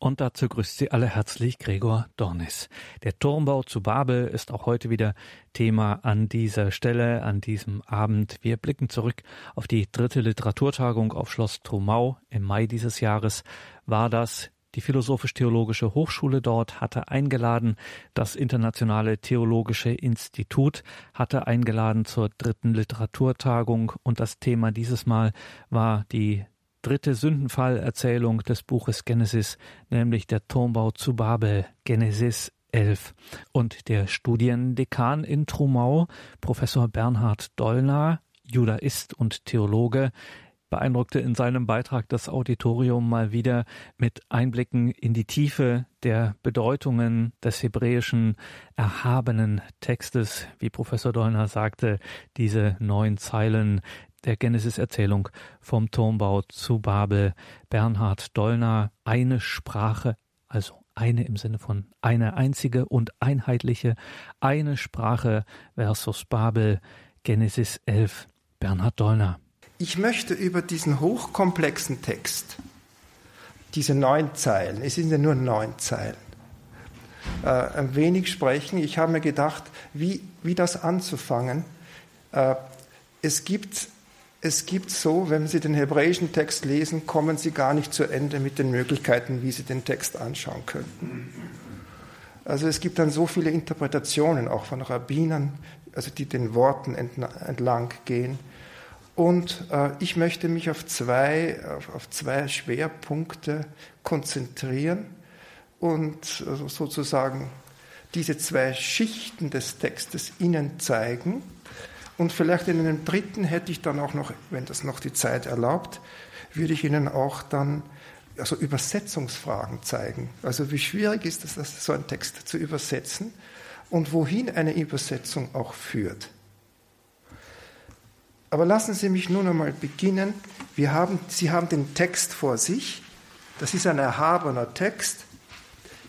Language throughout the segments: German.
Und dazu grüßt Sie alle herzlich Gregor Dornis. Der Turmbau zu Babel ist auch heute wieder Thema an dieser Stelle, an diesem Abend. Wir blicken zurück auf die dritte Literaturtagung auf Schloss Trumau. Im Mai dieses Jahres war das. Die Philosophisch-Theologische Hochschule dort hatte eingeladen, das Internationale Theologische Institut hatte eingeladen zur dritten Literaturtagung und das Thema dieses Mal war die dritte Sündenfallerzählung des Buches Genesis, nämlich der Turmbau zu Babel, Genesis 11. Und der Studiendekan in Trumau, Professor Bernhard Dollner, Judaist und Theologe, beeindruckte in seinem Beitrag das Auditorium mal wieder mit Einblicken in die Tiefe der Bedeutungen des hebräischen erhabenen Textes, wie Professor Dollner sagte, diese neun Zeilen, der Genesis-Erzählung vom Turmbau zu Babel. Bernhard Dollner, eine Sprache, also eine im Sinne von eine einzige und einheitliche, eine Sprache versus Babel, Genesis 11. Bernhard Dollner. Ich möchte über diesen hochkomplexen Text, diese neun Zeilen, es sind ja nur neun Zeilen, äh, ein wenig sprechen. Ich habe mir gedacht, wie, wie das anzufangen. Äh, es gibt es gibt so, wenn Sie den hebräischen Text lesen, kommen Sie gar nicht zu Ende mit den Möglichkeiten, wie Sie den Text anschauen könnten. Also es gibt dann so viele Interpretationen auch von Rabbinern, also die den Worten entlang gehen. Und äh, ich möchte mich auf zwei, auf, auf zwei Schwerpunkte konzentrieren und also sozusagen diese zwei Schichten des Textes Ihnen zeigen und vielleicht in einem dritten hätte ich dann auch noch, wenn das noch die Zeit erlaubt, würde ich Ihnen auch dann also Übersetzungsfragen zeigen. Also wie schwierig ist es, so einen Text zu übersetzen und wohin eine Übersetzung auch führt. Aber lassen Sie mich nun einmal beginnen. Wir haben, Sie haben den Text vor sich. Das ist ein erhabener Text.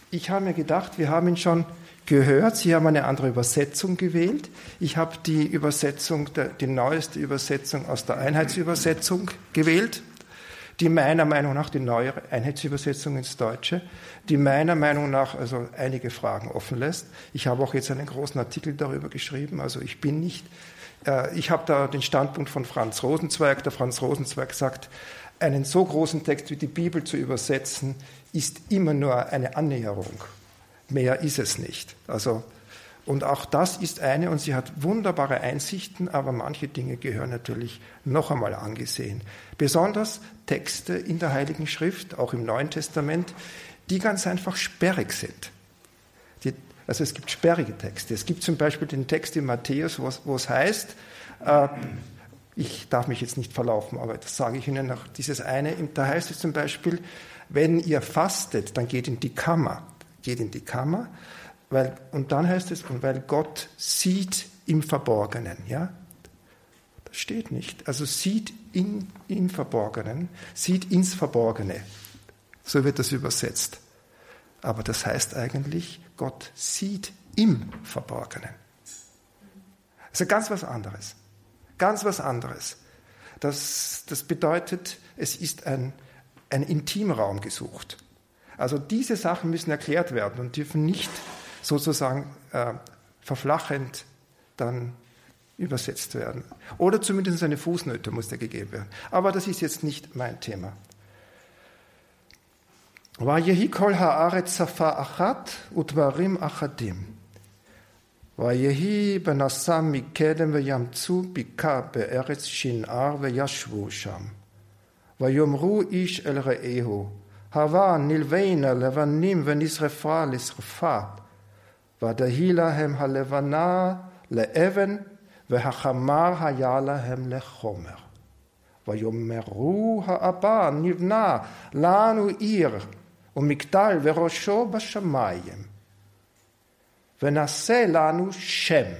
Ich habe mir gedacht, wir haben ihn schon gehört. Sie haben eine andere Übersetzung gewählt. Ich habe die Übersetzung, die neueste Übersetzung aus der Einheitsübersetzung gewählt, die meiner Meinung nach die neuere Einheitsübersetzung ins Deutsche, die meiner Meinung nach also einige Fragen offen lässt. Ich habe auch jetzt einen großen Artikel darüber geschrieben. Also ich bin nicht, äh, ich habe da den Standpunkt von Franz Rosenzweig. Der Franz Rosenzweig sagt, einen so großen Text wie die Bibel zu übersetzen, ist immer nur eine Annäherung Mehr ist es nicht. Also, und auch das ist eine, und sie hat wunderbare Einsichten, aber manche Dinge gehören natürlich noch einmal angesehen. Besonders Texte in der Heiligen Schrift, auch im Neuen Testament, die ganz einfach sperrig sind. Die, also es gibt sperrige Texte. Es gibt zum Beispiel den Text in Matthäus, wo, es heißt, äh, ich darf mich jetzt nicht verlaufen, aber das sage ich Ihnen noch, dieses eine, da heißt es zum Beispiel, wenn ihr fastet, dann geht in die Kammer geht in die Kammer, weil, und dann heißt es, und weil Gott sieht im Verborgenen, ja? Das steht nicht. Also sieht in, im Verborgenen, sieht ins Verborgene. So wird das übersetzt. Aber das heißt eigentlich, Gott sieht im Verborgenen. Also ganz was anderes. Ganz was anderes. Das, das bedeutet, es ist ein, ein Intimraum gesucht. Also diese Sachen müssen erklärt werden und dürfen nicht sozusagen äh, verflachend dann übersetzt werden. Oder zumindest eine Fußnote muss da gegeben werden. Aber das ist jetzt nicht mein Thema. Vayehi kol haaretz safa achat utvarim achadim. Vayehi benasam mikedem veyamtzu bika be'eretz shinar veyashvu sham. Vayomru ish el re'ehu הווה נלווינה לבנים ונשרפה לשרפה, ודהי להם הלבנה לאבן, והחמר היה להם לחומר. ויאמרו האבא נבנה לנו עיר ומגדל וראשו בשמיים. ונעשה לנו שם,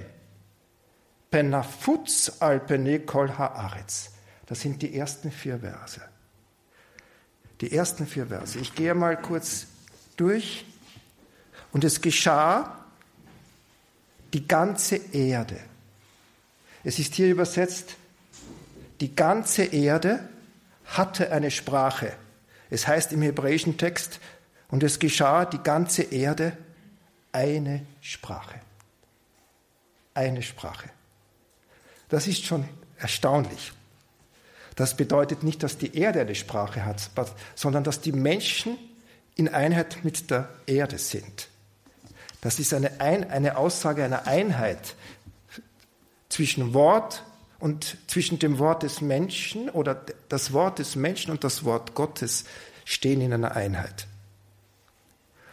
פן נפוץ על פני כל הארץ. Das sind die ersten vier Verse. Die ersten vier Verse. Ich gehe mal kurz durch. Und es geschah die ganze Erde. Es ist hier übersetzt, die ganze Erde hatte eine Sprache. Es heißt im hebräischen Text, Und es geschah die ganze Erde eine Sprache. Eine Sprache. Das ist schon erstaunlich. Das bedeutet nicht, dass die Erde eine Sprache hat, sondern dass die Menschen in Einheit mit der Erde sind. Das ist eine, Ein eine Aussage einer Einheit zwischen Wort und zwischen dem Wort des Menschen oder das Wort des Menschen und das Wort Gottes stehen in einer Einheit.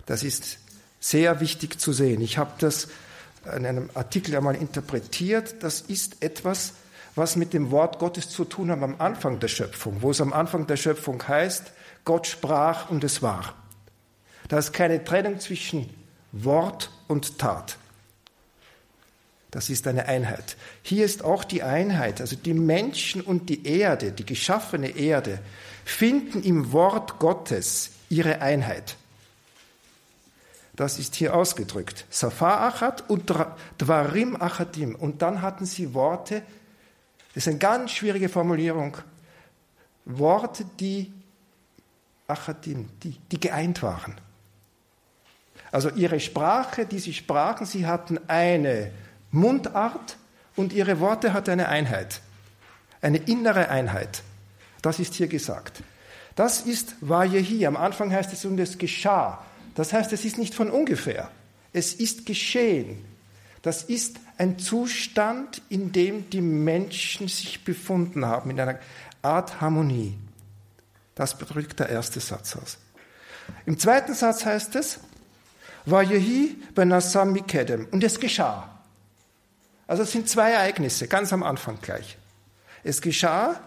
Das ist sehr wichtig zu sehen. Ich habe das in einem Artikel einmal interpretiert. Das ist etwas, was mit dem Wort Gottes zu tun hat am Anfang der Schöpfung, wo es am Anfang der Schöpfung heißt, Gott sprach und es war. Da ist keine Trennung zwischen Wort und Tat. Das ist eine Einheit. Hier ist auch die Einheit, also die Menschen und die Erde, die geschaffene Erde, finden im Wort Gottes ihre Einheit. Das ist hier ausgedrückt. Safar Achat und Dvarim Achadim. Und dann hatten sie Worte, das ist eine ganz schwierige Formulierung, Worte, die Achadim, die, die geeint waren. Also ihre Sprache, die sie sprachen, sie hatten eine Mundart und ihre Worte hatten eine Einheit, eine innere Einheit. Das ist hier gesagt. Das ist hier. Am Anfang heißt es, und es geschah. Das heißt, es ist nicht von ungefähr. Es ist geschehen. Das ist ein Zustand, in dem die Menschen sich befunden haben, in einer Art Harmonie. Das drückt der erste Satz aus. Im zweiten Satz heißt es, Vayehi benasam mikedem. Und es geschah. Also es sind zwei Ereignisse, ganz am Anfang gleich. Es geschah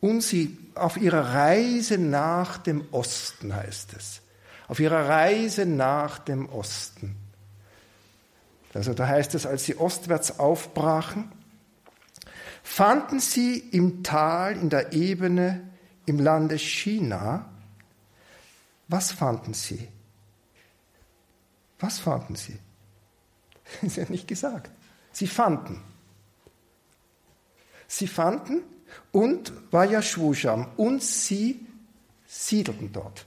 und sie auf ihrer Reise nach dem Osten, heißt es auf ihrer Reise nach dem Osten. Also da heißt es, als sie ostwärts aufbrachen, fanden sie im Tal, in der Ebene, im Lande China, was fanden sie? Was fanden sie? Das ist ja nicht gesagt. Sie fanden. Sie fanden und war ja Shwusham und sie siedelten dort.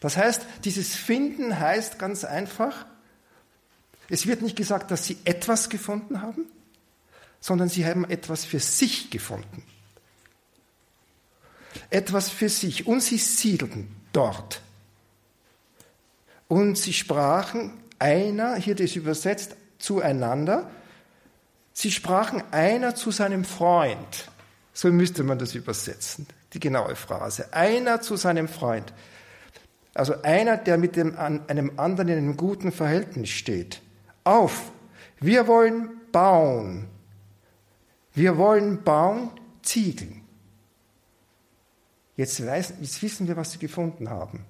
Das heißt, dieses Finden heißt ganz einfach, es wird nicht gesagt, dass sie etwas gefunden haben, sondern sie haben etwas für sich gefunden. Etwas für sich. Und sie siedelten dort. Und sie sprachen einer, hier das übersetzt, zueinander. Sie sprachen einer zu seinem Freund. So müsste man das übersetzen, die genaue Phrase. Einer zu seinem Freund. Also einer, der mit dem, einem anderen in einem guten Verhältnis steht. Auf, wir wollen bauen. Wir wollen bauen Ziegeln. Jetzt, weiß, jetzt wissen wir, was sie gefunden haben.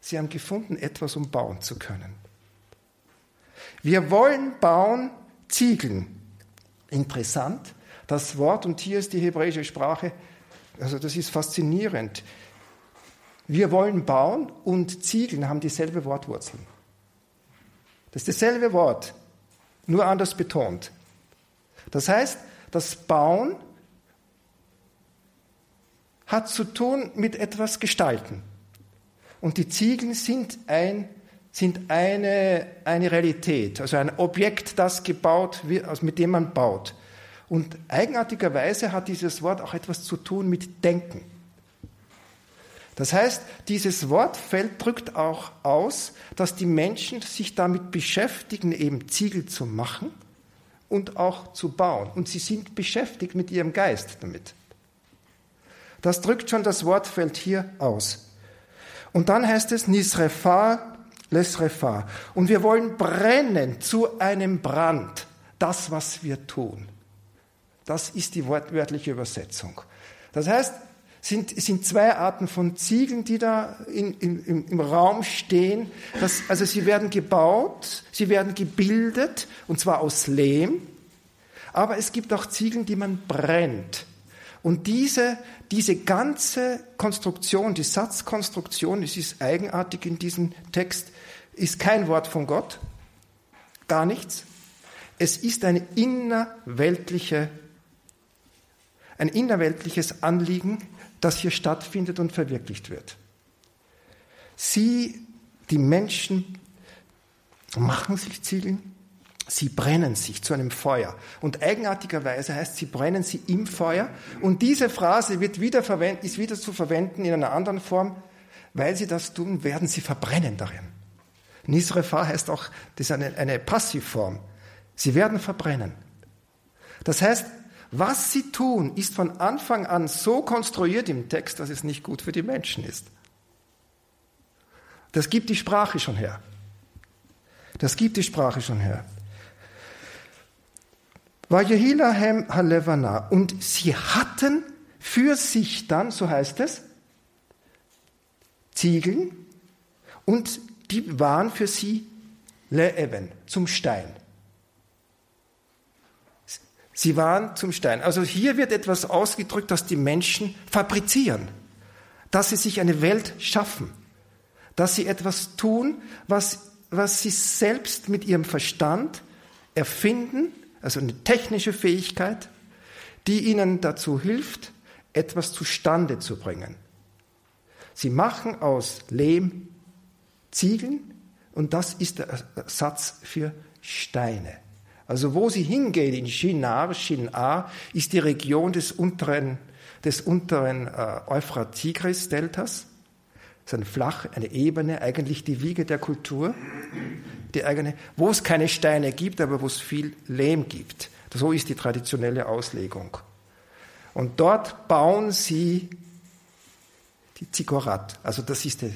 Sie haben gefunden etwas, um bauen zu können. Wir wollen bauen Ziegeln. Interessant, das Wort, und hier ist die hebräische Sprache, also das ist faszinierend. Wir wollen bauen und Ziegeln haben dieselbe Wortwurzeln. Das ist dasselbe Wort, nur anders betont. Das heißt, das Bauen hat zu tun mit etwas Gestalten. Und die Ziegeln sind, ein, sind eine, eine Realität, also ein Objekt, das gebaut wird, also mit dem man baut. Und eigenartigerweise hat dieses Wort auch etwas zu tun mit Denken. Das heißt, dieses Wortfeld drückt auch aus, dass die Menschen sich damit beschäftigen, eben Ziegel zu machen und auch zu bauen. Und sie sind beschäftigt mit ihrem Geist damit. Das drückt schon das Wortfeld hier aus. Und dann heißt es Nisrefa, Lesrefa. Und wir wollen brennen zu einem Brand, das, was wir tun. Das ist die wortwörtliche Übersetzung. Das heißt, sind, sind zwei Arten von Ziegeln, die da in, in, im Raum stehen. Das, also sie werden gebaut, sie werden gebildet, und zwar aus Lehm. Aber es gibt auch Ziegeln, die man brennt. Und diese, diese ganze Konstruktion, die Satzkonstruktion, es ist eigenartig in diesem Text, ist kein Wort von Gott, gar nichts. Es ist eine innerweltliche, ein innerweltliches Anliegen, das hier stattfindet und verwirklicht wird. Sie, die Menschen, machen sich Ziegeln, sie brennen sich zu einem Feuer. Und eigenartigerweise heißt, sie brennen sie im Feuer. Und diese Phrase wird wieder verwendet, ist wieder zu verwenden in einer anderen Form. Weil sie das tun, werden sie verbrennen darin. Nisrefa heißt auch, das ist eine, eine Passivform. Sie werden verbrennen. Das heißt, was sie tun, ist von Anfang an so konstruiert im Text, dass es nicht gut für die Menschen ist. Das gibt die Sprache schon her. Das gibt die Sprache schon her. Und sie hatten für sich dann, so heißt es, Ziegeln und die waren für sie leeben, zum Stein. Sie waren zum Stein. Also hier wird etwas ausgedrückt, dass die Menschen fabrizieren, dass sie sich eine Welt schaffen, dass sie etwas tun, was, was sie selbst mit ihrem Verstand erfinden, also eine technische Fähigkeit, die ihnen dazu hilft, etwas zustande zu bringen. Sie machen aus Lehm Ziegeln und das ist der Ersatz für Steine. Also wo sie hingehen, in Shinar, Shinar, ist die Region des unteren, des unteren äh, Euphrat-Tigris-Deltas. Das ist eine flache, eine Ebene, eigentlich die Wiege der Kultur, die eigene, wo es keine Steine gibt, aber wo es viel Lehm gibt. So ist die traditionelle Auslegung. Und dort bauen sie die Zikorat. Also das ist, die,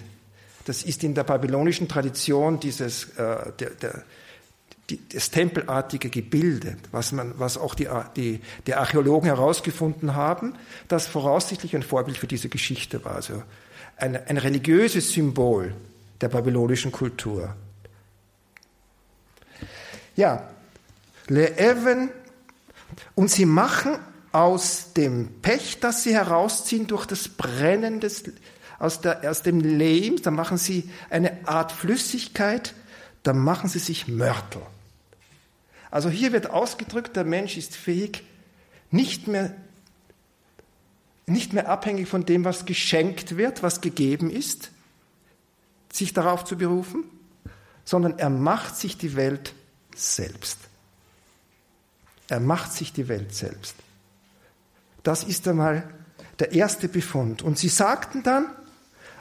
das ist in der babylonischen Tradition dieses, äh, der, der, die, das tempelartige Gebilde, was, man, was auch die, die, die Archäologen herausgefunden haben, das voraussichtlich ein Vorbild für diese Geschichte war. Also ein, ein religiöses Symbol der babylonischen Kultur. Ja, Le'even, und sie machen aus dem Pech, das sie herausziehen durch das Brennen des, aus, der, aus dem Lehm, da machen sie eine Art Flüssigkeit, da machen sie sich Mörtel. Also hier wird ausgedrückt, der Mensch ist fähig, nicht mehr, nicht mehr abhängig von dem, was geschenkt wird, was gegeben ist, sich darauf zu berufen, sondern er macht sich die Welt selbst. Er macht sich die Welt selbst. Das ist einmal der erste Befund. Und sie sagten dann,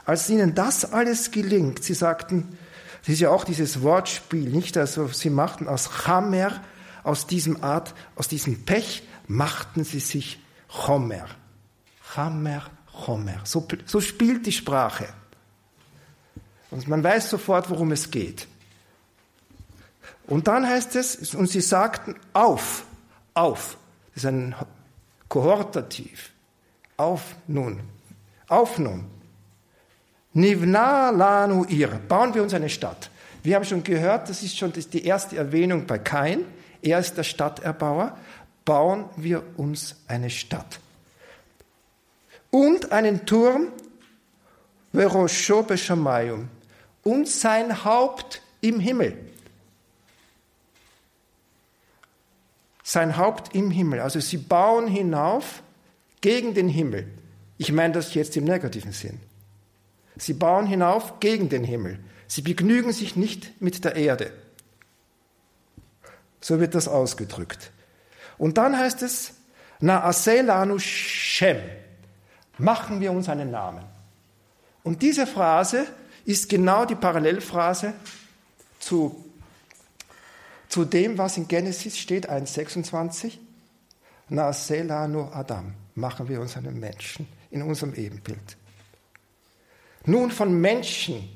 als ihnen das alles gelingt, sie sagten, das ist ja auch dieses Wortspiel, nicht? Also sie machten aus Chamer, aus diesem Art, aus diesem Pech, machten sie sich Chomer. Chamer, Chomer. So, so spielt die Sprache. Und man weiß sofort, worum es geht. Und dann heißt es, und sie sagten auf, auf. Das ist ein Kohortativ. Auf nun. Auf nun. Nivna lanu ir. Bauen wir uns eine Stadt. Wir haben schon gehört, das ist schon die erste Erwähnung bei Kain. Er ist der Stadterbauer. Bauen wir uns eine Stadt. Und einen Turm, Verosho Beshamayum. Und sein Haupt im Himmel. sein Haupt im Himmel. Also sie bauen hinauf gegen den Himmel. Ich meine das jetzt im negativen Sinn. Sie bauen hinauf gegen den Himmel. Sie begnügen sich nicht mit der Erde. So wird das ausgedrückt. Und dann heißt es, Na aselanu Shem. Machen wir uns einen Namen. Und diese Phrase ist genau die Parallelphrase zu zu dem, was in Genesis steht, 1,26. Nasela nur Adam, machen wir uns einen Menschen in unserem Ebenbild. Nun von Menschen,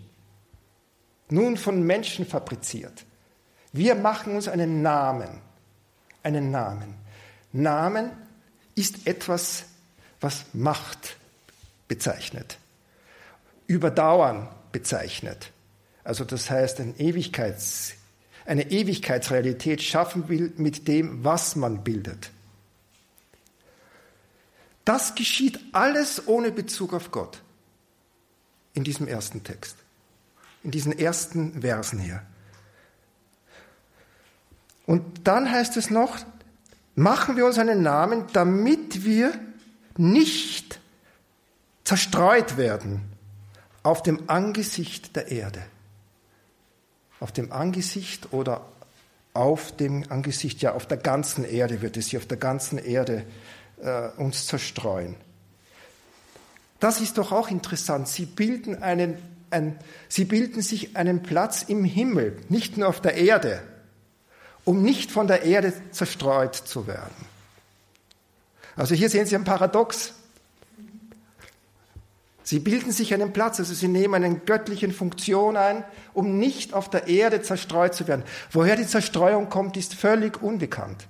nun von Menschen fabriziert. Wir machen uns einen Namen, einen Namen. Namen ist etwas, was Macht bezeichnet, Überdauern bezeichnet. Also das heißt ein Ewigkeits eine Ewigkeitsrealität schaffen will mit dem, was man bildet. Das geschieht alles ohne Bezug auf Gott in diesem ersten Text, in diesen ersten Versen hier. Und dann heißt es noch, machen wir uns einen Namen, damit wir nicht zerstreut werden auf dem Angesicht der Erde. Auf dem Angesicht oder auf dem Angesicht, ja, auf der ganzen Erde wird es sie auf der ganzen Erde äh, uns zerstreuen. Das ist doch auch interessant. Sie bilden, einen, ein, sie bilden sich einen Platz im Himmel, nicht nur auf der Erde, um nicht von der Erde zerstreut zu werden. Also hier sehen Sie ein Paradox. Sie bilden sich einen Platz, also sie nehmen eine göttliche Funktion ein, um nicht auf der Erde zerstreut zu werden. Woher die Zerstreuung kommt, ist völlig unbekannt.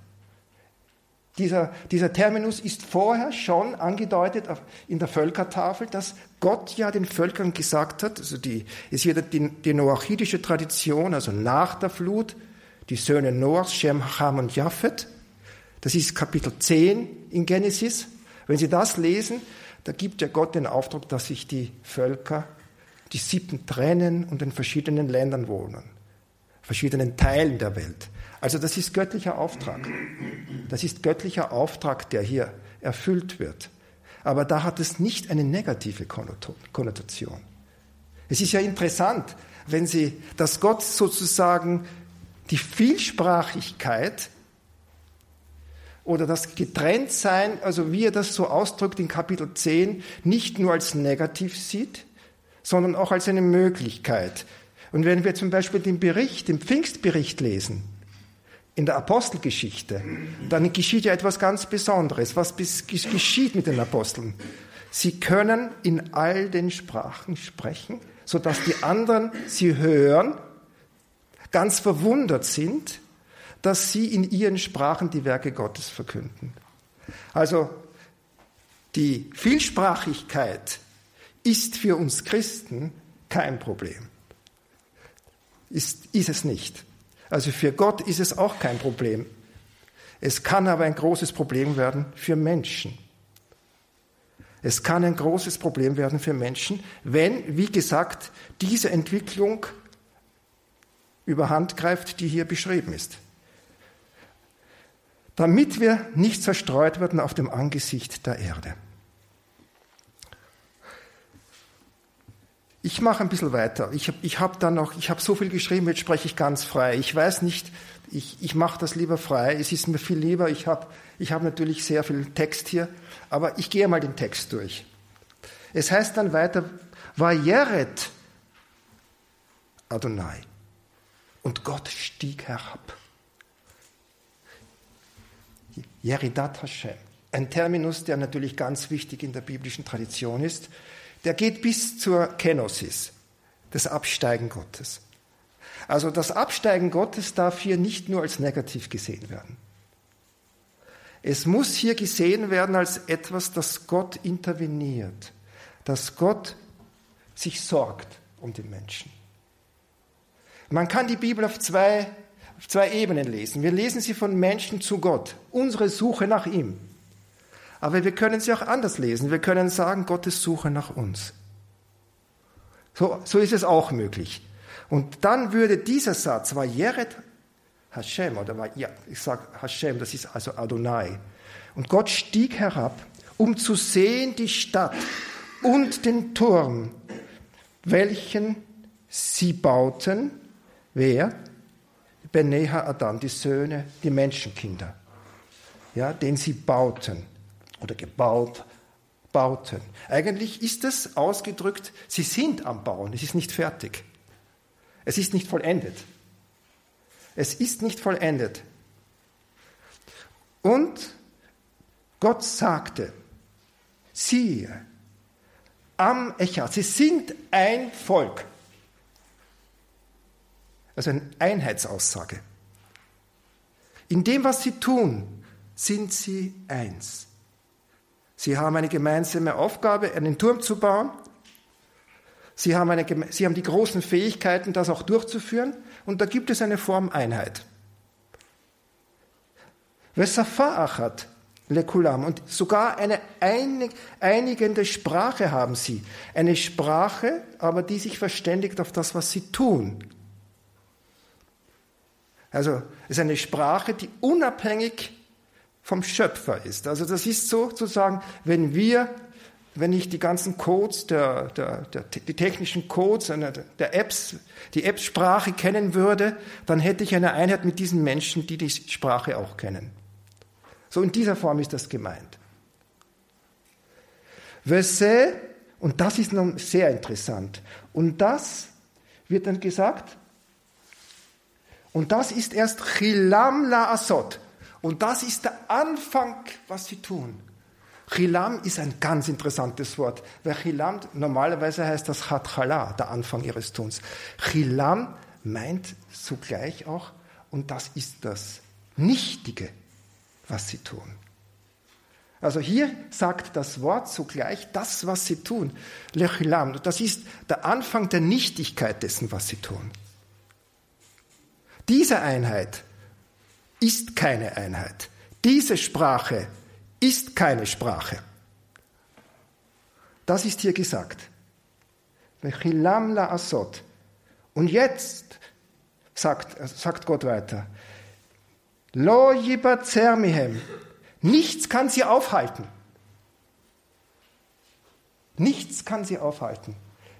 Dieser, dieser Terminus ist vorher schon angedeutet in der Völkertafel, dass Gott ja den Völkern gesagt hat, also die, ist hier die, die noachidische Tradition, also nach der Flut, die Söhne Noachs, Shem, Ham und Japhet. Das ist Kapitel 10 in Genesis. Wenn Sie das lesen, da gibt ja Gott den Auftrag, dass sich die Völker, die Sippen trennen und in verschiedenen Ländern wohnen, verschiedenen Teilen der Welt. Also das ist göttlicher Auftrag. Das ist göttlicher Auftrag, der hier erfüllt wird. Aber da hat es nicht eine negative Konnotation. Es ist ja interessant, wenn Sie, dass Gott sozusagen die Vielsprachigkeit oder das Getrenntsein, also wie er das so ausdrückt in Kapitel 10, nicht nur als negativ sieht, sondern auch als eine Möglichkeit. Und wenn wir zum Beispiel den Bericht, den Pfingstbericht lesen, in der Apostelgeschichte, dann geschieht ja etwas ganz Besonderes. Was geschieht mit den Aposteln? Sie können in all den Sprachen sprechen, sodass die anderen sie hören, ganz verwundert sind, dass sie in ihren Sprachen die Werke Gottes verkünden. Also die Vielsprachigkeit ist für uns Christen kein Problem. Ist, ist es nicht. Also für Gott ist es auch kein Problem. Es kann aber ein großes Problem werden für Menschen. Es kann ein großes Problem werden für Menschen, wenn, wie gesagt, diese Entwicklung überhand greift, die hier beschrieben ist. Damit wir nicht zerstreut werden auf dem Angesicht der Erde. Ich mache ein bisschen weiter. Ich habe ich hab dann noch, ich habe so viel geschrieben, jetzt spreche ich ganz frei. Ich weiß nicht, ich, ich mache das lieber frei. Es ist mir viel lieber. Ich habe ich hab natürlich sehr viel Text hier, aber ich gehe mal den Text durch. Es heißt dann weiter, Vayeret Adonai. Und Gott stieg herab. Yeridat Hashem. Ein Terminus, der natürlich ganz wichtig in der biblischen Tradition ist der geht bis zur Kenosis, das Absteigen Gottes. Also das Absteigen Gottes darf hier nicht nur als negativ gesehen werden. Es muss hier gesehen werden als etwas, das Gott interveniert, dass Gott sich sorgt um den Menschen. Man kann die Bibel auf zwei, auf zwei Ebenen lesen. Wir lesen sie von Menschen zu Gott, unsere Suche nach ihm. Aber wir können sie auch anders lesen. Wir können sagen, Gottes Suche nach uns. So, so ist es auch möglich. Und dann würde dieser Satz, war Yeret Hashem, oder war, ja, ich sage Hashem, das ist also Adonai. Und Gott stieg herab, um zu sehen die Stadt und den Turm, welchen sie bauten. Wer? Beneha Adam, die Söhne, die Menschenkinder, ja, den sie bauten oder gebaut, bauten. Eigentlich ist es ausgedrückt, sie sind am Bauen, es ist nicht fertig. Es ist nicht vollendet. Es ist nicht vollendet. Und Gott sagte, siehe, am Echat, sie sind ein Volk. Also eine Einheitsaussage. In dem, was sie tun, sind sie eins. Sie haben eine gemeinsame Aufgabe, einen Turm zu bauen. Sie haben, eine, sie haben die großen Fähigkeiten, das auch durchzuführen. Und da gibt es eine Form Einheit. Vesafa'achat lekulam. Und sogar eine einigende Sprache haben sie. Eine Sprache, aber die sich verständigt auf das, was sie tun. Also es ist eine Sprache, die unabhängig vom Schöpfer ist. Also das ist sozusagen, wenn wir wenn ich die ganzen Codes, der, der, der, die technischen Codes der Apps, die Apps-Sprache kennen würde, dann hätte ich eine Einheit mit diesen Menschen, die die Sprache auch kennen. So in dieser Form ist das gemeint. Vese, und das ist nun sehr interessant, und das wird dann gesagt, und das ist erst Chilam la Asot. Und das ist der Anfang, was sie tun. Chilam ist ein ganz interessantes Wort, weil Chilam normalerweise heißt das Chatchala, der Anfang ihres Tuns. Chilam meint zugleich auch, und das ist das Nichtige, was sie tun. Also hier sagt das Wort zugleich das, was sie tun. Lechilam, das ist der Anfang der Nichtigkeit dessen, was sie tun. Diese Einheit ist keine Einheit. Diese Sprache ist keine Sprache. Das ist hier gesagt. Und jetzt sagt, sagt Gott weiter, Lo mihem. Nichts kann sie aufhalten. Nichts kann sie aufhalten.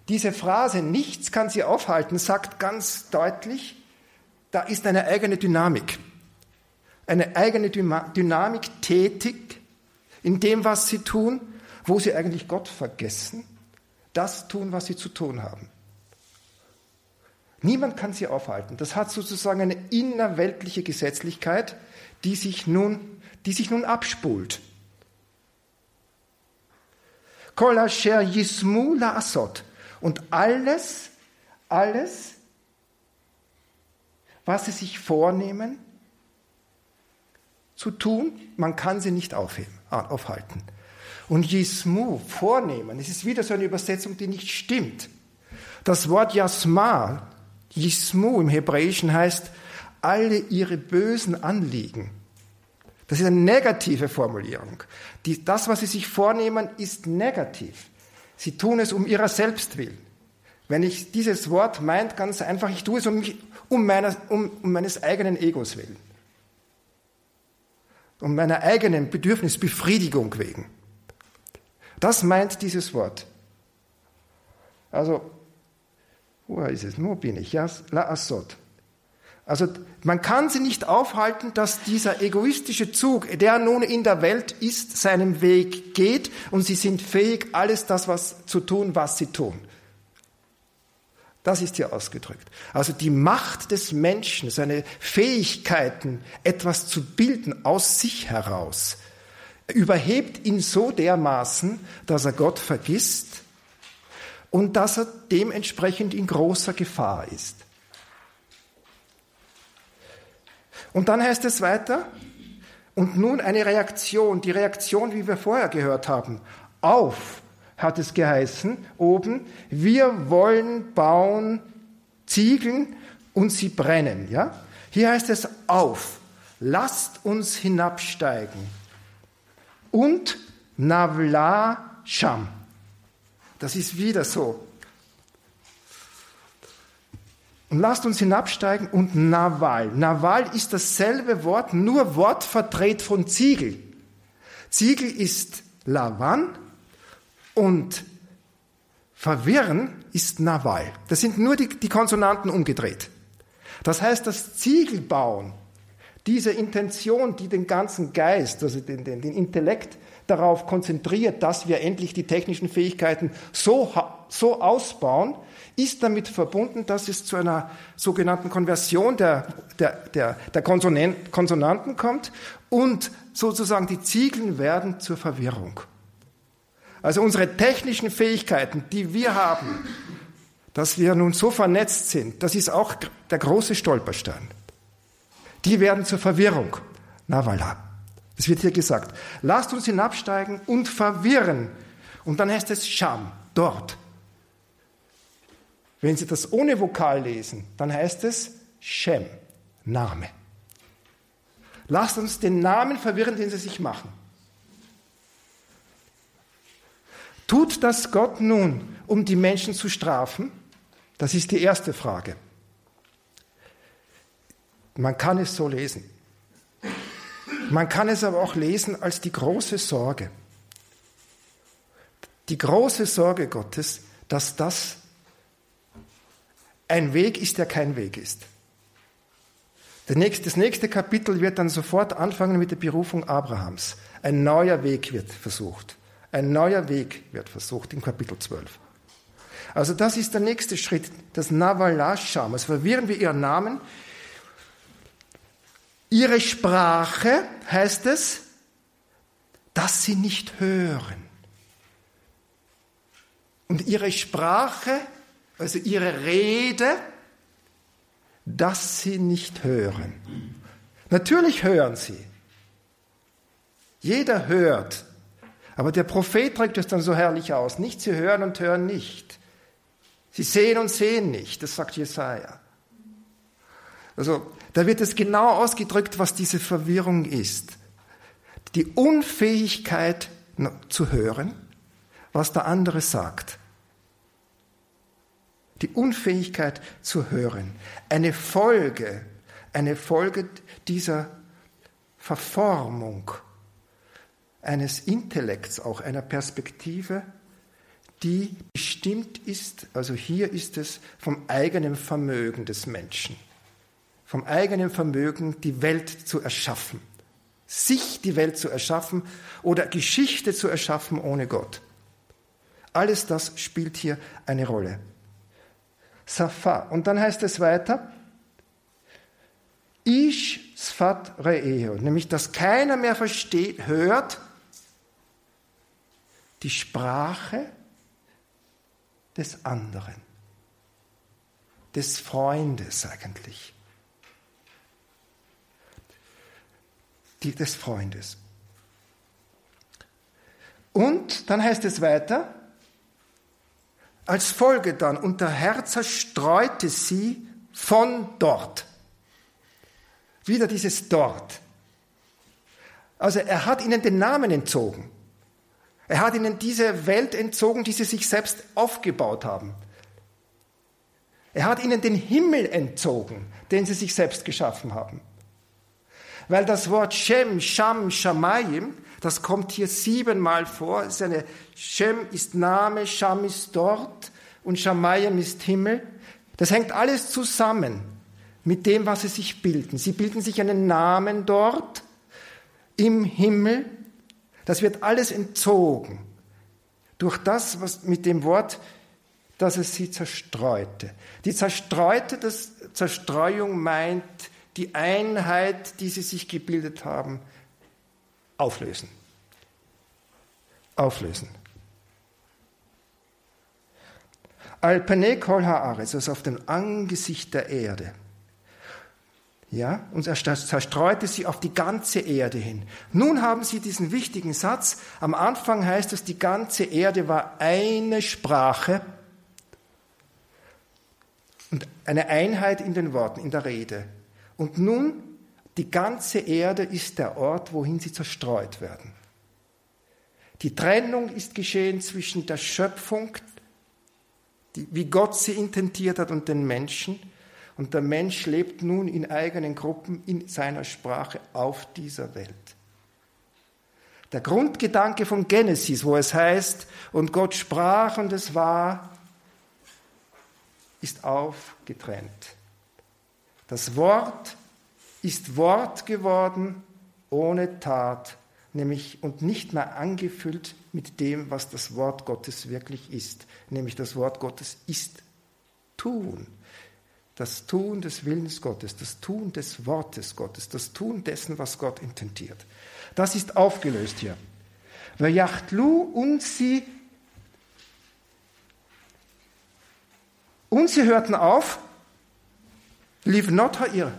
Diese Phrase, nichts kann sie aufhalten, sagt ganz deutlich, da ist eine eigene Dynamik. Eine eigene Dynamik tätig in dem, was sie tun, wo sie eigentlich Gott vergessen, das tun, was sie zu tun haben. Niemand kann sie aufhalten. Das hat sozusagen eine innerweltliche Gesetzlichkeit, die sich nun, die sich nun abspult. Kol yismu la asot. Und alles, alles, was sie sich vornehmen zu tun, man kann sie nicht aufheben, aufhalten. Und Yismu, vornehmen, es ist wieder so eine Übersetzung, die nicht stimmt. Das Wort Yasma, Yismu im Hebräischen heißt, alle ihre bösen Anliegen. Das ist eine negative Formulierung. Die, das, was sie sich vornehmen, ist negativ. Sie tun es um ihrer selbst willen. Wenn ich dieses Wort meint, ganz einfach, ich tue es um, mich, um, meiner, um, um meines eigenen Egos willen. Um meiner eigenen Bedürfnisbefriedigung wegen. Das meint dieses Wort. Also, wo ist es? Wo bin ich? Ja, la Assot. Also man kann sie nicht aufhalten, dass dieser egoistische Zug, der nun in der Welt ist, seinem Weg geht und sie sind fähig, alles das was zu tun, was sie tun. Das ist hier ausgedrückt. Also die Macht des Menschen, seine Fähigkeiten, etwas zu bilden aus sich heraus, überhebt ihn so dermaßen, dass er Gott vergisst und dass er dementsprechend in großer Gefahr ist. Und dann heißt es weiter, und nun eine Reaktion, die Reaktion, wie wir vorher gehört haben, auf hat es geheißen, oben, wir wollen bauen Ziegeln und sie brennen. Ja? Hier heißt es auf, lasst uns hinabsteigen. Und Navla Sham. Das ist wieder so. Und lasst uns hinabsteigen und Naval. Naval ist dasselbe Wort, nur wortverdreht von Ziegel. Ziegel ist Lavan und verwirren ist Nawal. Das sind nur die, die Konsonanten umgedreht. Das heißt, das Ziegelbauen, diese Intention, die den ganzen Geist, also den, den, den Intellekt darauf konzentriert, dass wir endlich die technischen Fähigkeiten so, so ausbauen, ist damit verbunden, dass es zu einer sogenannten Konversion der, der, der, der Konsonanten kommt und sozusagen die Ziegeln werden zur Verwirrung. Also unsere technischen Fähigkeiten, die wir haben, dass wir nun so vernetzt sind, das ist auch der große Stolperstein. Die werden zur Verwirrung. Na voilà. Das wird hier gesagt. Lasst uns hinabsteigen und verwirren. Und dann heißt es Scham, dort. Wenn Sie das ohne Vokal lesen, dann heißt es Shem, Name. Lasst uns den Namen verwirren, den Sie sich machen. Tut das Gott nun, um die Menschen zu strafen? Das ist die erste Frage. Man kann es so lesen. Man kann es aber auch lesen als die große Sorge. die große Sorge Gottes, dass das ein Weg ist, der kein Weg ist. Das nächste Kapitel wird dann sofort anfangen mit der Berufung Abrahams. Ein neuer Weg wird versucht. Ein neuer Weg wird versucht im Kapitel 12. Also das ist der nächste Schritt, das Navalasham. Also verwirren wir ihren Namen. Ihre Sprache heißt es, dass sie nicht hören. Und ihre Sprache, also ihre Rede, dass sie nicht hören. Natürlich hören sie. Jeder hört. Aber der Prophet drückt es dann so herrlich aus. Nicht sie hören und hören nicht. Sie sehen und sehen nicht. Das sagt Jesaja. Also, da wird es genau ausgedrückt, was diese Verwirrung ist. Die Unfähigkeit zu hören, was der andere sagt die Unfähigkeit zu hören, eine Folge, eine Folge dieser Verformung eines Intellekts, auch einer Perspektive, die bestimmt ist, also hier ist es vom eigenen Vermögen des Menschen, vom eigenen Vermögen, die Welt zu erschaffen, sich die Welt zu erschaffen oder Geschichte zu erschaffen ohne Gott. Alles das spielt hier eine Rolle. Safa. Und dann heißt es weiter, Ish Sfat Re'eo, nämlich dass keiner mehr versteht, hört die Sprache des anderen, des Freundes eigentlich, die, des Freundes. Und dann heißt es weiter, als Folge dann, und der Herr zerstreute sie von dort. Wieder dieses dort. Also er hat ihnen den Namen entzogen. Er hat ihnen diese Welt entzogen, die sie sich selbst aufgebaut haben. Er hat ihnen den Himmel entzogen, den sie sich selbst geschaffen haben. Weil das Wort Shem, Sham, Shamayim das kommt hier siebenmal vor. Ist eine, Shem ist Name, Sham ist dort und Shamayim ist Himmel. Das hängt alles zusammen mit dem, was sie sich bilden. Sie bilden sich einen Namen dort im Himmel. Das wird alles entzogen durch das, was mit dem Wort, dass es sie zerstreute. Die zerstreute, das Zerstreuung meint die Einheit, die sie sich gebildet haben, auflösen. Auflösen. Alpene kol haaretz, also auf dem Angesicht der Erde. Ja, und er zerstreute sie auf die ganze Erde hin. Nun haben sie diesen wichtigen Satz. Am Anfang heißt es, die ganze Erde war eine Sprache und eine Einheit in den Worten, in der Rede. Und nun die ganze Erde ist der Ort, wohin sie zerstreut werden. Die Trennung ist geschehen zwischen der Schöpfung, die, wie Gott sie intentiert hat, und den Menschen. Und der Mensch lebt nun in eigenen Gruppen in seiner Sprache auf dieser Welt. Der Grundgedanke von Genesis, wo es heißt, und Gott sprach und es war, ist aufgetrennt. Das Wort ist Wort geworden ohne Tat, nämlich und nicht mehr angefüllt mit dem, was das Wort Gottes wirklich ist, nämlich das Wort Gottes ist tun. Das Tun des Willens Gottes, das Tun des Wortes Gottes, das Tun dessen, was Gott intendiert. Das ist aufgelöst hier. Vayachtlu und sie und sie hörten auf, lief not ihr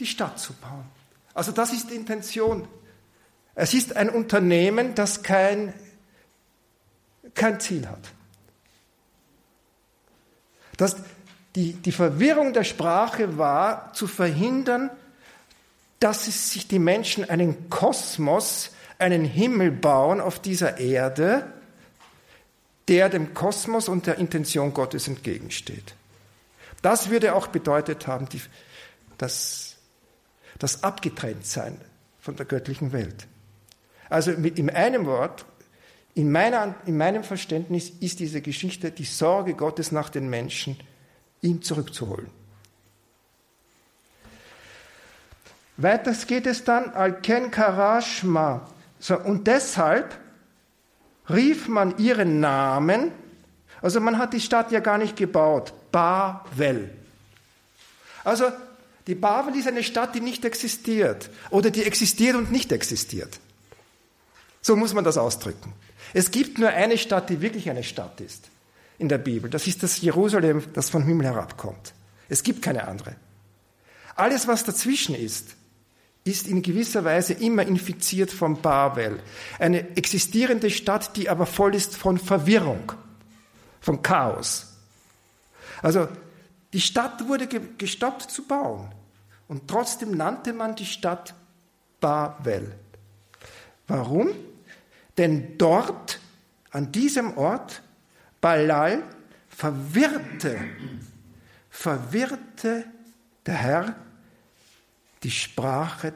die Stadt zu bauen. Also das ist die Intention. Es ist ein Unternehmen, das kein, kein Ziel hat. Das, die, die Verwirrung der Sprache war zu verhindern, dass sich die Menschen einen Kosmos, einen Himmel bauen auf dieser Erde, der dem Kosmos und der Intention Gottes entgegensteht. Das würde auch bedeutet haben, die, dass das Abgetrenntsein von der göttlichen Welt. Also mit, in einem Wort, In, meiner, in meinem Verständnis ist diese Geschichte die Sorge Gottes nach den Menschen, ihn zurückzuholen. Weiter geht es dann, Alken Karashma. So, und deshalb rief man ihren Namen, also man hat die Stadt ja gar nicht gebaut, Bavel. Also die Babel ist eine Stadt, die nicht existiert oder die existiert und nicht existiert. So muss man das ausdrücken. Es gibt nur eine Stadt, die wirklich eine Stadt ist in der Bibel. Das ist das Jerusalem, das vom Himmel herabkommt. Es gibt keine andere. Alles, was dazwischen ist, ist in gewisser Weise immer infiziert von Babel. Eine existierende Stadt, die aber voll ist von Verwirrung, von Chaos. Also die Stadt wurde gestoppt zu bauen und trotzdem nannte man die Stadt Babel. Warum? Denn dort, an diesem Ort, Balal, verwirrte, verwirrte der Herr die Sprache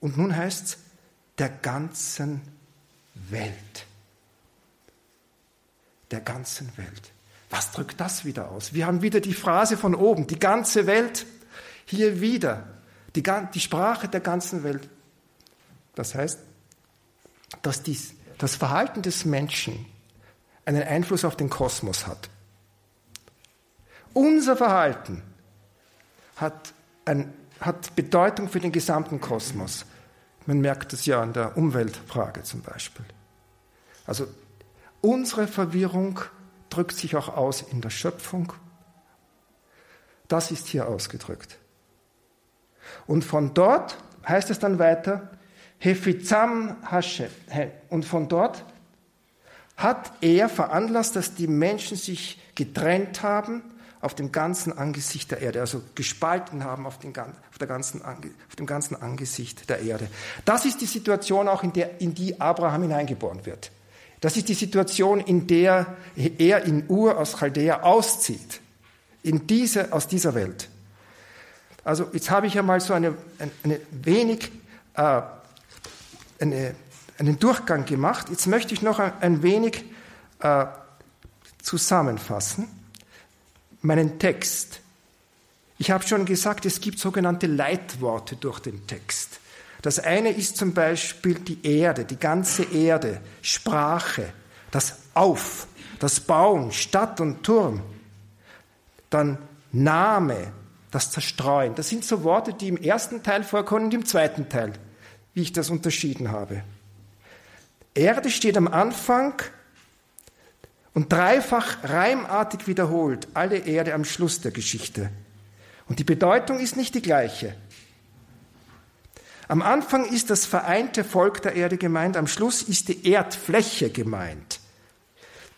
und nun heißt es der ganzen Welt. Der ganzen Welt. Was drückt das wieder aus? Wir haben wieder die Phrase von oben, die ganze Welt, hier wieder, die, die Sprache der ganzen Welt. Das heißt, dass dies, das Verhalten des Menschen einen Einfluss auf den Kosmos hat. Unser Verhalten hat ein hat Bedeutung für den gesamten Kosmos. Man merkt es ja an der Umweltfrage zum Beispiel. Also unsere Verwirrung drückt sich auch aus in der Schöpfung. Das ist hier ausgedrückt. Und von dort heißt es dann weiter, Hefizam Hashem. Und von dort hat er veranlasst, dass die Menschen sich getrennt haben auf dem ganzen Angesicht der Erde, also gespalten haben auf, den, auf, der ganzen, auf dem ganzen Angesicht der Erde. Das ist die Situation auch, in, der, in die Abraham hineingeboren wird. Das ist die Situation, in der er in Ur aus Chaldea auszieht, in diese, aus dieser Welt. Also jetzt habe ich ja mal so eine, eine wenig äh, eine, einen Durchgang gemacht. Jetzt möchte ich noch ein, wenig äh, zusammenfassen meinen Text. Ich habe schon gesagt, es gibt sogenannte Leitworte durch den Text. Das eine ist zum Beispiel die Erde, die ganze Erde, Sprache, das Auf, das Bauen, Stadt und Turm. Dann Name, das Zerstreuen. Das sind so Worte, die im ersten Teil vorkommen und im zweiten Teil, wie ich das unterschieden habe. Erde steht am Anfang und dreifach reimartig wiederholt alle Erde am Schluss der Geschichte. Und die Bedeutung ist nicht die gleiche. Am Anfang ist das vereinte Volk der Erde gemeint, am Schluss ist die Erdfläche gemeint,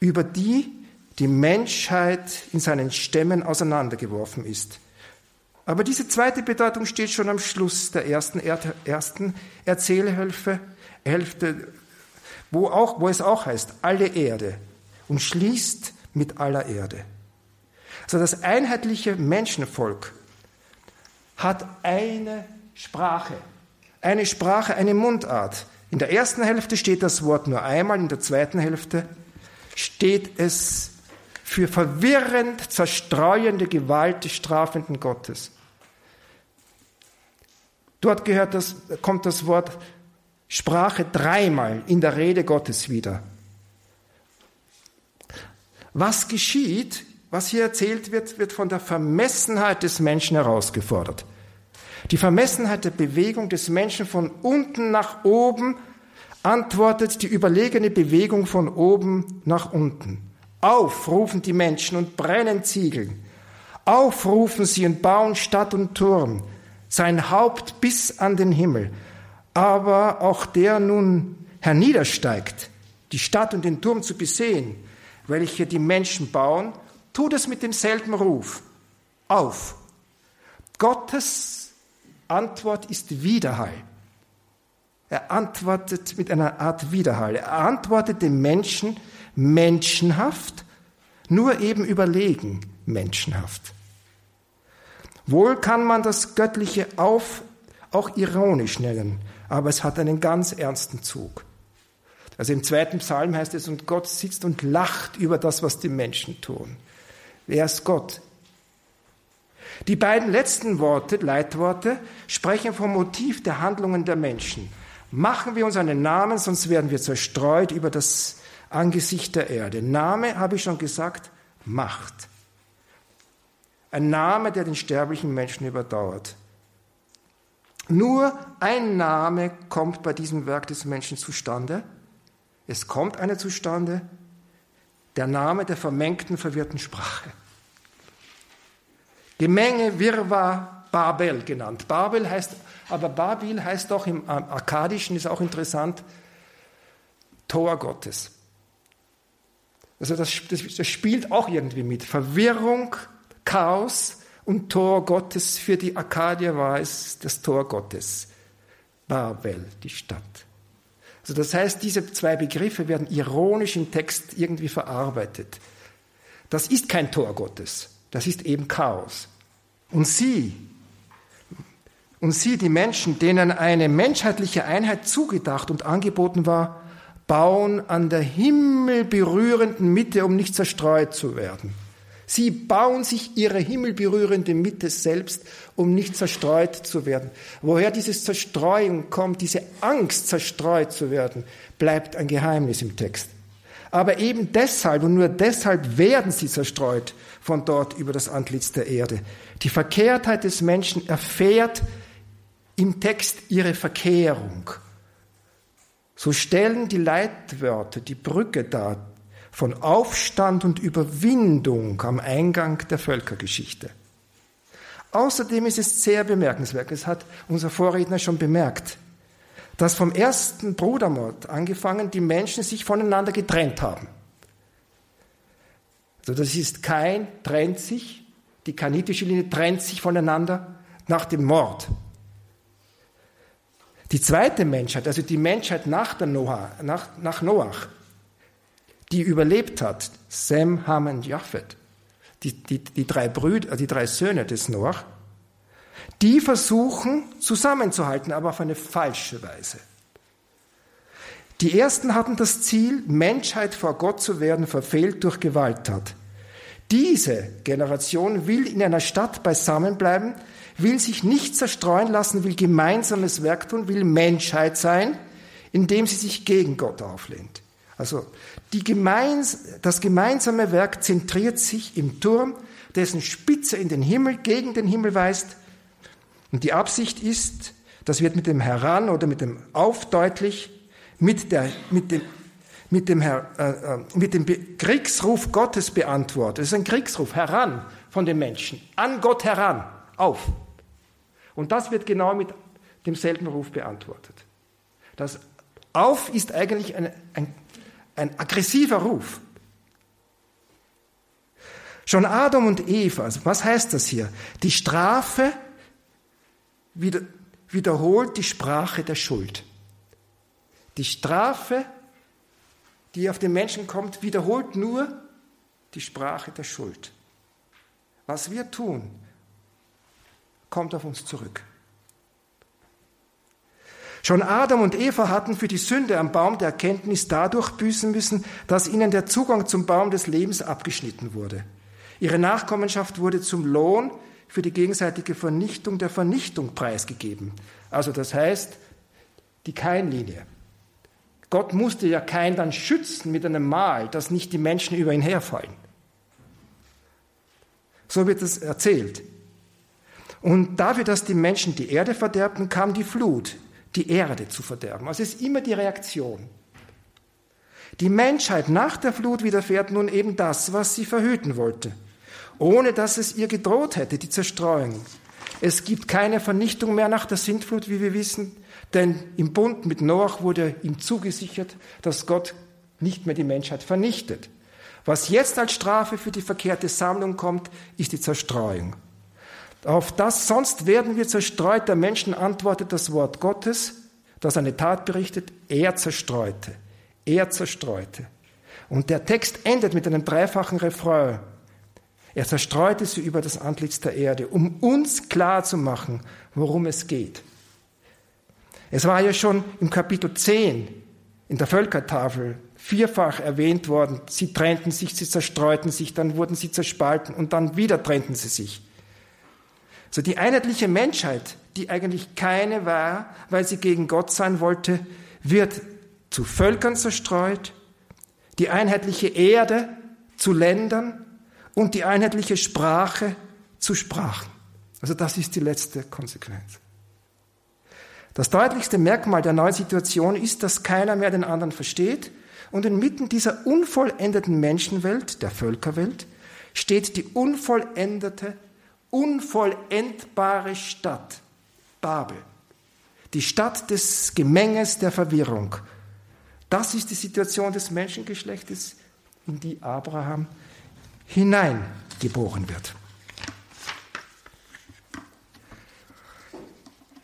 über die die Menschheit in seinen Stämmen auseinandergeworfen ist. Aber diese zweite Bedeutung steht schon am Schluss der ersten, ersten Erzählhälfte, Hälfte, wo, auch, wo es auch heißt, alle Erde und schließt mit aller Erde. Also das einheitliche Menschenvolk hat eine Sprache, eine Sprache, eine Mundart. In der ersten Hälfte steht das Wort nur einmal, in der zweiten Hälfte steht es für verwirrend zerstreuende Gewalt des strafenden Gottes. Dort das, kommt das Wort Sprache dreimal in der Rede Gottes wieder. Was geschieht, was hier erzählt wird, wird von der Vermessenheit des Menschen herausgefordert. Die Vermessenheit der Bewegung des Menschen von unten nach oben antwortet die überlegene Bewegung von oben nach unten. Aufrufen die Menschen und brennen Ziegeln. Aufrufen sie und bauen Stadt und Turm, sein Haupt bis an den Himmel. Aber auch der nun herniedersteigt, die Stadt und den Turm zu besehen, welche die Menschen bauen, tut es mit demselben Ruf. Auf. Gottes Antwort ist Widerhall. Er antwortet mit einer Art Widerhall. Er antwortet dem Menschen menschenhaft, nur eben überlegen menschenhaft. Wohl kann man das Göttliche auf auch ironisch nennen, aber es hat einen ganz ernsten Zug. Also im zweiten Psalm heißt es, und Gott sitzt und lacht über das, was die Menschen tun. Wer ist Gott? Die beiden letzten Worte, Leitworte, sprechen vom Motiv der Handlungen der Menschen. Machen wir uns einen Namen, sonst werden wir zerstreut über das Angesicht der Erde. Name, habe ich schon gesagt, Macht. Ein Name, der den sterblichen Menschen überdauert. Nur ein Name kommt bei diesem Werk des Menschen zustande. Es kommt einer zustande, der Name der vermengten, verwirrten Sprache. Gemenge, Wirrwarr, Babel genannt. Babel heißt, aber Babil heißt auch im Akkadischen, ist auch interessant, Tor Gottes. Also das, das, das spielt auch irgendwie mit. Verwirrung, Chaos und Tor Gottes. Für die Akkadier war es das Tor Gottes. Babel, die Stadt. Also das heißt, diese zwei Begriffe werden ironisch im Text irgendwie verarbeitet. Das ist kein Tor Gottes, das ist eben Chaos. Und sie, und sie, die Menschen, denen eine menschheitliche Einheit zugedacht und angeboten war, bauen an der himmelberührenden Mitte, um nicht zerstreut zu werden. Sie bauen sich ihre himmelberührende Mitte selbst, um nicht zerstreut zu werden. Woher dieses Zerstreuen kommt, diese Angst, zerstreut zu werden, bleibt ein Geheimnis im Text. Aber eben deshalb und nur deshalb werden sie zerstreut von dort über das Antlitz der Erde. Die Verkehrtheit des Menschen erfährt im Text ihre Verkehrung. So stellen die Leitwörter die Brücke dar von Aufstand und Überwindung am Eingang der Völkergeschichte. Außerdem ist es sehr bemerkenswert, es hat unser Vorredner schon bemerkt, dass vom ersten Brudermord angefangen die Menschen sich voneinander getrennt haben. Also das ist kein trennt sich, die kanitische Linie trennt sich voneinander nach dem Mord. Die zweite Menschheit, also die Menschheit nach, der Noah, nach, nach Noach, die überlebt hat, Sem, Ham und Japhet, die, die, die, drei Brüder, die drei Söhne des Noach, die versuchen zusammenzuhalten, aber auf eine falsche Weise. Die ersten hatten das Ziel, Menschheit vor Gott zu werden, verfehlt durch Gewalttat. Diese Generation will in einer Stadt beisammenbleiben, will sich nicht zerstreuen lassen, will gemeinsames Werk tun, will Menschheit sein, indem sie sich gegen Gott auflehnt. Also gemeins das gemeinsame Werk zentriert sich im Turm, dessen Spitze in den Himmel, gegen den Himmel weist. Und die Absicht ist, das wird mit dem Heran oder mit dem Auf deutlich, mit, der, mit dem, mit dem, äh, äh, mit dem Kriegsruf Gottes beantwortet. Es ist ein Kriegsruf heran von den Menschen, an Gott heran, auf. Und das wird genau mit demselben Ruf beantwortet. Das Auf ist eigentlich ein, ein, ein aggressiver Ruf. Schon Adam und Eva, also was heißt das hier? Die Strafe wieder, wiederholt die Sprache der Schuld. Die Strafe, die auf den Menschen kommt, wiederholt nur die Sprache der Schuld. Was wir tun, kommt auf uns zurück. Schon Adam und Eva hatten für die Sünde am Baum der Erkenntnis dadurch büßen müssen, dass ihnen der Zugang zum Baum des Lebens abgeschnitten wurde. Ihre Nachkommenschaft wurde zum Lohn für die gegenseitige Vernichtung der Vernichtung preisgegeben. Also das heißt, die Kainlinie. Gott musste ja Kain dann schützen mit einem Mal, dass nicht die Menschen über ihn herfallen. So wird es erzählt. Und dafür, dass die Menschen die Erde verderbten, kam die Flut, die Erde zu verderben. Also es ist immer die Reaktion. Die Menschheit nach der Flut widerfährt nun eben das, was sie verhüten wollte, ohne dass es ihr gedroht hätte, die Zerstreuung. Es gibt keine Vernichtung mehr nach der Sintflut, wie wir wissen, denn im Bund mit Noach wurde ihm zugesichert, dass Gott nicht mehr die Menschheit vernichtet. Was jetzt als Strafe für die verkehrte Sammlung kommt, ist die Zerstreuung. Auf das sonst werden wir zerstreut. Der Menschen antwortet das Wort Gottes, das eine Tat berichtet. Er zerstreute. Er zerstreute. Und der Text endet mit einem dreifachen Refrain. Er zerstreute sie über das Antlitz der Erde, um uns klar zu machen, worum es geht. Es war ja schon im Kapitel 10 in der Völkertafel vierfach erwähnt worden. Sie trennten sich, sie zerstreuten sich, dann wurden sie zerspalten und dann wieder trennten sie sich. So die einheitliche Menschheit, die eigentlich keine war, weil sie gegen Gott sein wollte, wird zu Völkern zerstreut, die einheitliche Erde zu Ländern und die einheitliche Sprache zu Sprachen. Also das ist die letzte Konsequenz. Das deutlichste Merkmal der neuen Situation ist, dass keiner mehr den anderen versteht und inmitten dieser unvollendeten Menschenwelt, der Völkerwelt, steht die unvollendete, unvollendbare Stadt Babel. Die Stadt des Gemenges der Verwirrung. Das ist die Situation des Menschengeschlechtes, in die Abraham hineingeboren wird.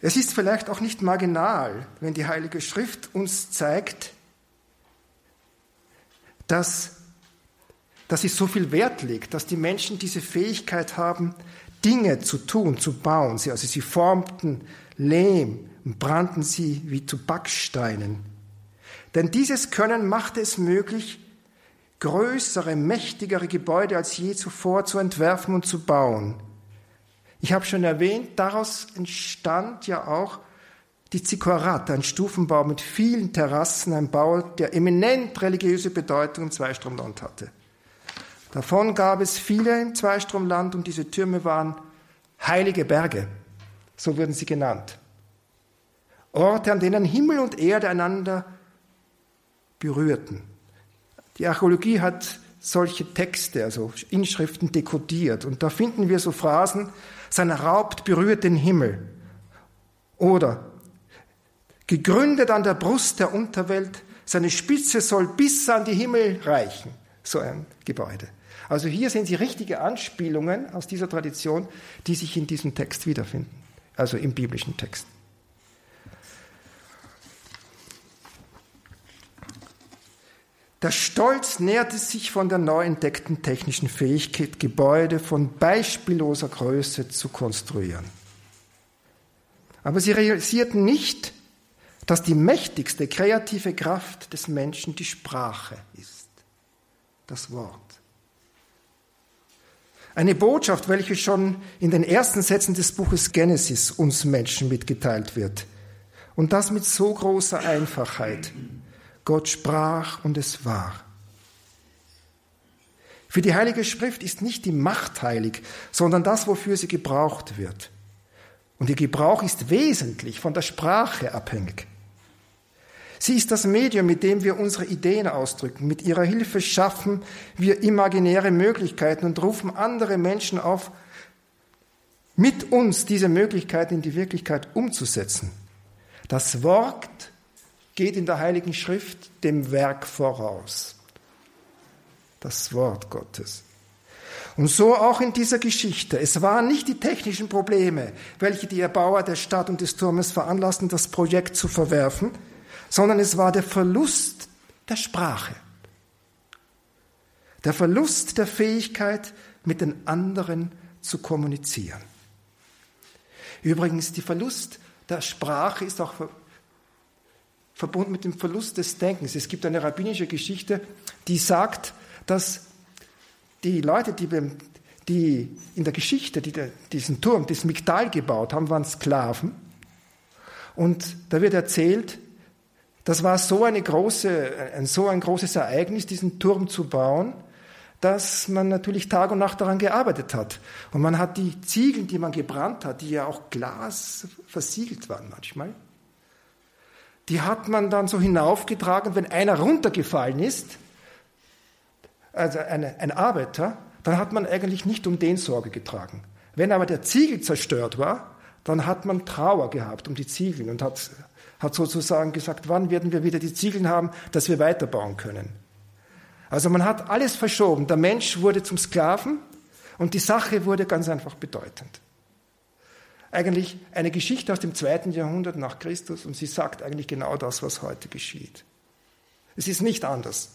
Es ist vielleicht auch nicht marginal, wenn die Heilige Schrift uns zeigt, dass, dass sie so viel Wert legt, dass die Menschen diese Fähigkeit haben, Dinge zu tun, zu bauen. Sie, also sie formten Lehm und brannten sie wie zu Backsteinen. Denn dieses Können machte es möglich, größere, mächtigere Gebäude als je zuvor zu entwerfen und zu bauen. Ich habe schon erwähnt, daraus entstand ja auch die Zikorat, ein Stufenbau mit vielen Terrassen, ein Bau, der eminent religiöse Bedeutung im Zweistromland hatte. Davon gab es viele im Zweistromland und diese Türme waren heilige Berge, so wurden sie genannt. Orte, an denen Himmel und Erde einander berührten. Die Archäologie hat solche Texte, also Inschriften dekodiert. Und da finden wir so Phrasen sein Haupt berührt den Himmel. Oder gegründet an der Brust der Unterwelt, seine Spitze soll bis an die Himmel reichen. So ein Gebäude. Also hier sehen Sie richtige Anspielungen aus dieser Tradition, die sich in diesem Text wiederfinden, also im biblischen Text. Der Stolz nährte sich von der neu entdeckten technischen Fähigkeit, Gebäude von beispielloser Größe zu konstruieren. Aber sie realisierten nicht, dass die mächtigste kreative Kraft des Menschen die Sprache ist, das Wort. Eine Botschaft, welche schon in den ersten Sätzen des Buches Genesis uns Menschen mitgeteilt wird. Und das mit so großer Einfachheit, Gott sprach und es war. Für die Heilige Schrift ist nicht die Macht heilig, sondern das, wofür sie gebraucht wird. Und ihr Gebrauch ist wesentlich von der Sprache abhängig. Sie ist das Medium, mit dem wir unsere Ideen ausdrücken. Mit ihrer Hilfe schaffen wir imaginäre Möglichkeiten und rufen andere Menschen auf, mit uns diese Möglichkeiten in die Wirklichkeit umzusetzen. Das Wort geht in der Heiligen Schrift dem Werk voraus. Das Wort Gottes. Und so auch in dieser Geschichte. Es waren nicht die technischen Probleme, welche die Erbauer der Stadt und des Turmes veranlassten, das Projekt zu verwerfen, sondern es war der Verlust der Sprache. Der Verlust der Fähigkeit, mit den anderen zu kommunizieren. Übrigens, die Verlust der Sprache ist auch verbunden mit dem Verlust des Denkens. Es gibt eine rabbinische Geschichte, die sagt, dass die Leute, die, die in der Geschichte die diesen Turm, das Migdal gebaut haben, waren Sklaven. Und da wird erzählt, das war so, eine große, ein, so ein großes Ereignis, diesen Turm zu bauen, dass man natürlich Tag und Nacht daran gearbeitet hat. Und man hat die Ziegel, die man gebrannt hat, die ja auch Glas versiegelt waren manchmal, die hat man dann so hinaufgetragen, wenn einer runtergefallen ist, also eine, ein Arbeiter, dann hat man eigentlich nicht um den Sorge getragen. Wenn aber der Ziegel zerstört war, dann hat man Trauer gehabt um die Ziegel und hat, hat sozusagen gesagt, wann werden wir wieder die Ziegel haben, dass wir weiterbauen können. Also man hat alles verschoben. Der Mensch wurde zum Sklaven und die Sache wurde ganz einfach bedeutend eigentlich eine Geschichte aus dem zweiten Jahrhundert nach Christus und sie sagt eigentlich genau das, was heute geschieht. Es ist nicht anders.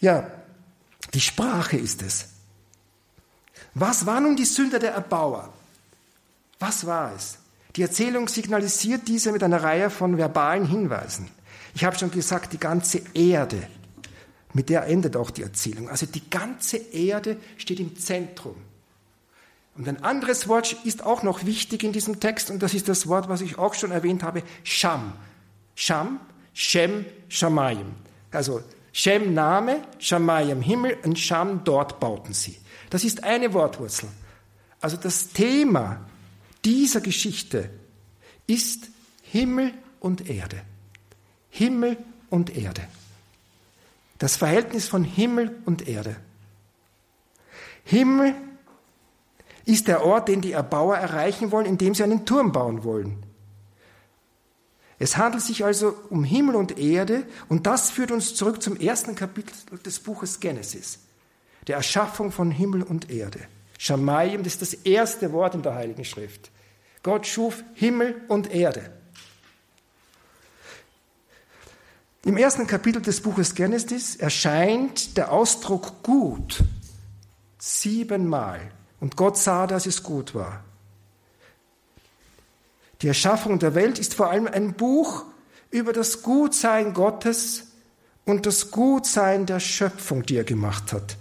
Ja, die Sprache ist es. Was war nun die Sünde der Erbauer? Was war es? Die Erzählung signalisiert diese mit einer Reihe von verbalen Hinweisen. Ich habe schon gesagt, die ganze Erde, mit der endet auch die Erzählung. Also die ganze Erde steht im Zentrum. Und ein anderes Wort ist auch noch wichtig in diesem Text, und das ist das Wort, was ich auch schon erwähnt habe, Sham. Sham, Shem, Shamayim. Also Shem Name, Shamayim Himmel und Sham dort bauten sie. Das ist eine Wortwurzel. Also das Thema dieser Geschichte ist Himmel und Erde. Himmel und Erde. Das Verhältnis von Himmel und Erde. Himmel ist der Ort, den die Erbauer erreichen wollen, indem sie einen Turm bauen wollen. Es handelt sich also um Himmel und Erde und das führt uns zurück zum ersten Kapitel des Buches Genesis, der Erschaffung von Himmel und Erde. Shamayim, das ist das erste Wort in der Heiligen Schrift. Gott schuf Himmel und Erde. Im ersten Kapitel des Buches Genesis erscheint der Ausdruck gut siebenmal. Und Gott sah, dass es gut war. Die Erschaffung der Welt ist vor allem ein Buch über das Gutsein Gottes und das Gutsein der Schöpfung, die er gemacht hat.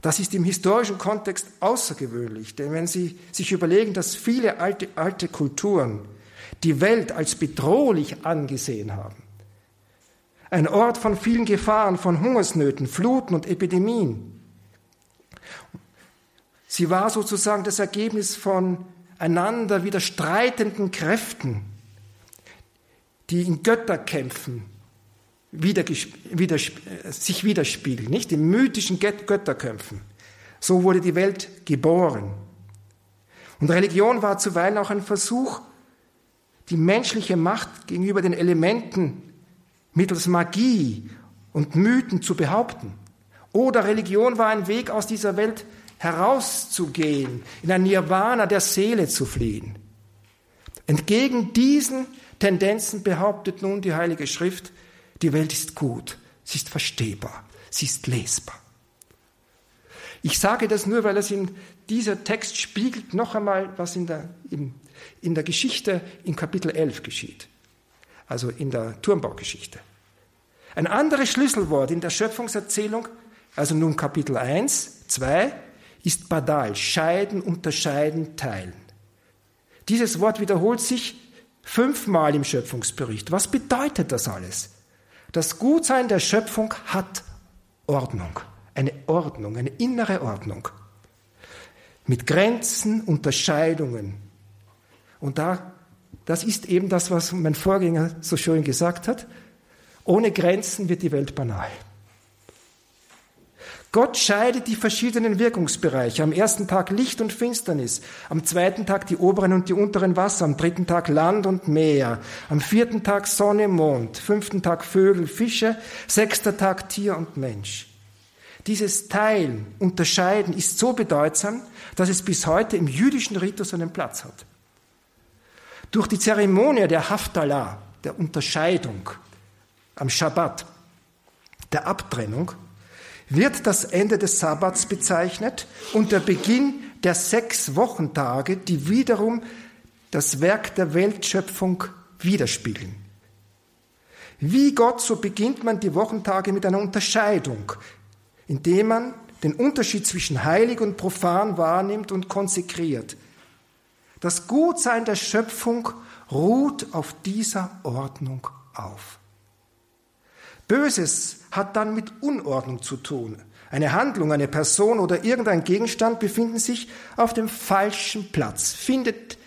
Das ist im historischen Kontext außergewöhnlich, denn wenn Sie sich überlegen, dass viele alte, alte Kulturen die Welt als bedrohlich angesehen haben, ein Ort von vielen Gefahren, von Hungersnöten, Fluten und Epidemien. Sie war sozusagen das Ergebnis von einander widerstreitenden Kräften, die in Götterkämpfen wieder, wieder, sich widerspiegeln, nicht? In mythischen Götterkämpfen. So wurde die Welt geboren. Und Religion war zuweilen auch ein Versuch, die menschliche Macht gegenüber den Elementen mittels Magie und Mythen zu behaupten. Oder Religion war ein Weg aus dieser Welt herauszugehen, in ein Nirvana der Seele zu fliehen. Entgegen diesen Tendenzen behauptet nun die Heilige Schrift, die Welt ist gut, sie ist verstehbar, sie ist lesbar. Ich sage das nur, weil es in dieser Text spiegelt noch einmal, was in der, in, in der Geschichte in Kapitel 11 geschieht, also in der Turmbaugeschichte. Ein anderes Schlüsselwort in der Schöpfungserzählung, also nun Kapitel 1, 2, ist Badal, scheiden, unterscheiden, teilen. Dieses Wort wiederholt sich fünfmal im Schöpfungsbericht. Was bedeutet das alles? Das Gutsein der Schöpfung hat Ordnung, eine Ordnung, eine innere Ordnung. Mit Grenzen, Unterscheidungen. Und da, das ist eben das, was mein Vorgänger so schön gesagt hat. Ohne Grenzen wird die Welt banal. Gott scheidet die verschiedenen Wirkungsbereiche. Am ersten Tag Licht und Finsternis, am zweiten Tag die oberen und die unteren Wasser, am dritten Tag Land und Meer, am vierten Tag Sonne, Mond, fünften Tag Vögel, Fische, sechster Tag Tier und Mensch. Dieses Teilen, Unterscheiden ist so bedeutsam, dass es bis heute im jüdischen Ritus einen Platz hat. Durch die Zeremonie der Haftalah, der Unterscheidung am Schabbat, der Abtrennung, wird das Ende des Sabbats bezeichnet und der Beginn der sechs Wochentage, die wiederum das Werk der Weltschöpfung widerspiegeln. Wie Gott, so beginnt man die Wochentage mit einer Unterscheidung, indem man den Unterschied zwischen heilig und profan wahrnimmt und konsekriert. Das Gutsein der Schöpfung ruht auf dieser Ordnung auf. Böses hat dann mit Unordnung zu tun. Eine Handlung, eine Person oder irgendein Gegenstand befinden sich auf dem falschen Platz. Findet,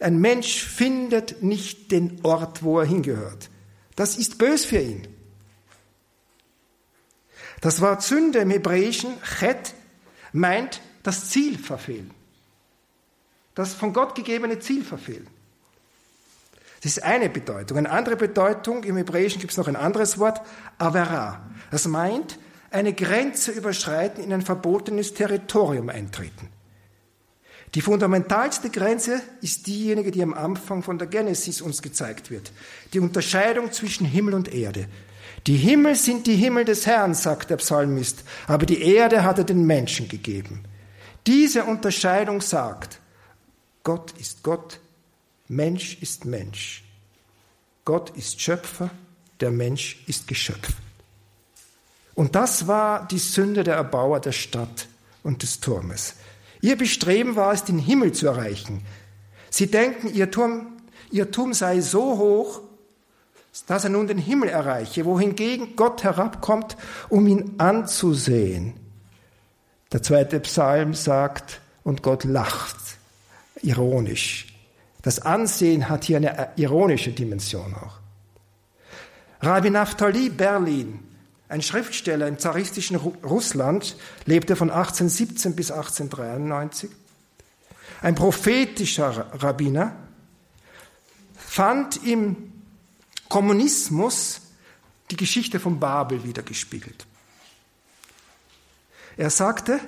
ein Mensch findet nicht den Ort, wo er hingehört. Das ist bös für ihn. Das Wort Sünde im Hebräischen, Chet, meint das Ziel verfehlen. Das von Gott gegebene Ziel verfehlen. Das ist eine Bedeutung. Eine andere Bedeutung, im Hebräischen gibt es noch ein anderes Wort, Avera. Das meint, eine Grenze überschreiten, in ein verbotenes Territorium eintreten. Die fundamentalste Grenze ist diejenige, die am Anfang von der Genesis uns gezeigt wird. Die Unterscheidung zwischen Himmel und Erde. Die Himmel sind die Himmel des Herrn, sagt der Psalmist, aber die Erde hat er den Menschen gegeben. Diese Unterscheidung sagt, Gott ist Gott, Mensch ist Mensch. Gott ist Schöpfer, der Mensch ist Geschöpf. Und das war die Sünde der Erbauer der Stadt und des Turmes. Ihr Bestreben war es, den Himmel zu erreichen. Sie denken, ihr Turm, ihr Turm sei so hoch, dass er nun den Himmel erreiche, wohingegen Gott herabkommt, um ihn anzusehen. Der zweite Psalm sagt, und Gott lacht, ironisch. Das Ansehen hat hier eine ironische Dimension auch. Rabbi Naftali Berlin, ein Schriftsteller im zaristischen Russland, lebte von 1817 bis 1893. Ein prophetischer Rabbiner fand im Kommunismus die Geschichte von Babel wiedergespiegelt. Er sagte,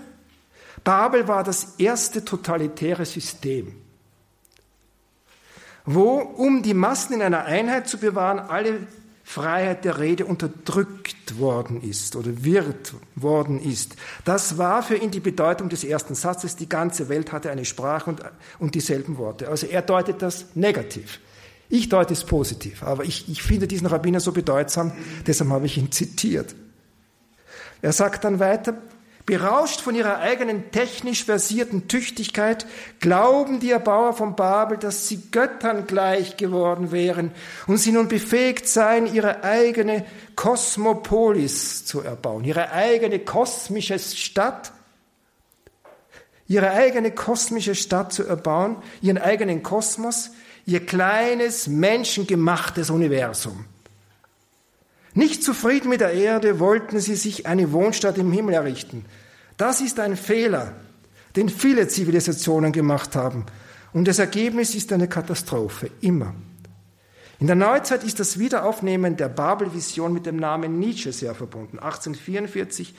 Babel war das erste totalitäre System, wo, um die Massen in einer Einheit zu bewahren, alle Freiheit der Rede unterdrückt worden ist oder wird worden ist. Das war für ihn die Bedeutung des ersten Satzes. Die ganze Welt hatte eine Sprache und, und dieselben Worte. Also er deutet das negativ. Ich deute es positiv, aber ich, ich finde diesen Rabbiner so bedeutsam, deshalb habe ich ihn zitiert. Er sagt dann weiter, Berauscht von ihrer eigenen technisch versierten Tüchtigkeit glauben die Erbauer von Babel, dass sie Göttern gleich geworden wären und sie nun befähigt seien, ihre eigene Kosmopolis zu erbauen, ihre eigene kosmische Stadt, ihre eigene kosmische Stadt zu erbauen, ihren eigenen Kosmos, ihr kleines, menschengemachtes Universum. Nicht zufrieden mit der Erde wollten sie sich eine Wohnstadt im Himmel errichten. Das ist ein Fehler, den viele Zivilisationen gemacht haben. Und das Ergebnis ist eine Katastrophe, immer. In der Neuzeit ist das Wiederaufnehmen der Babelvision mit dem Namen Nietzsche sehr verbunden, 1844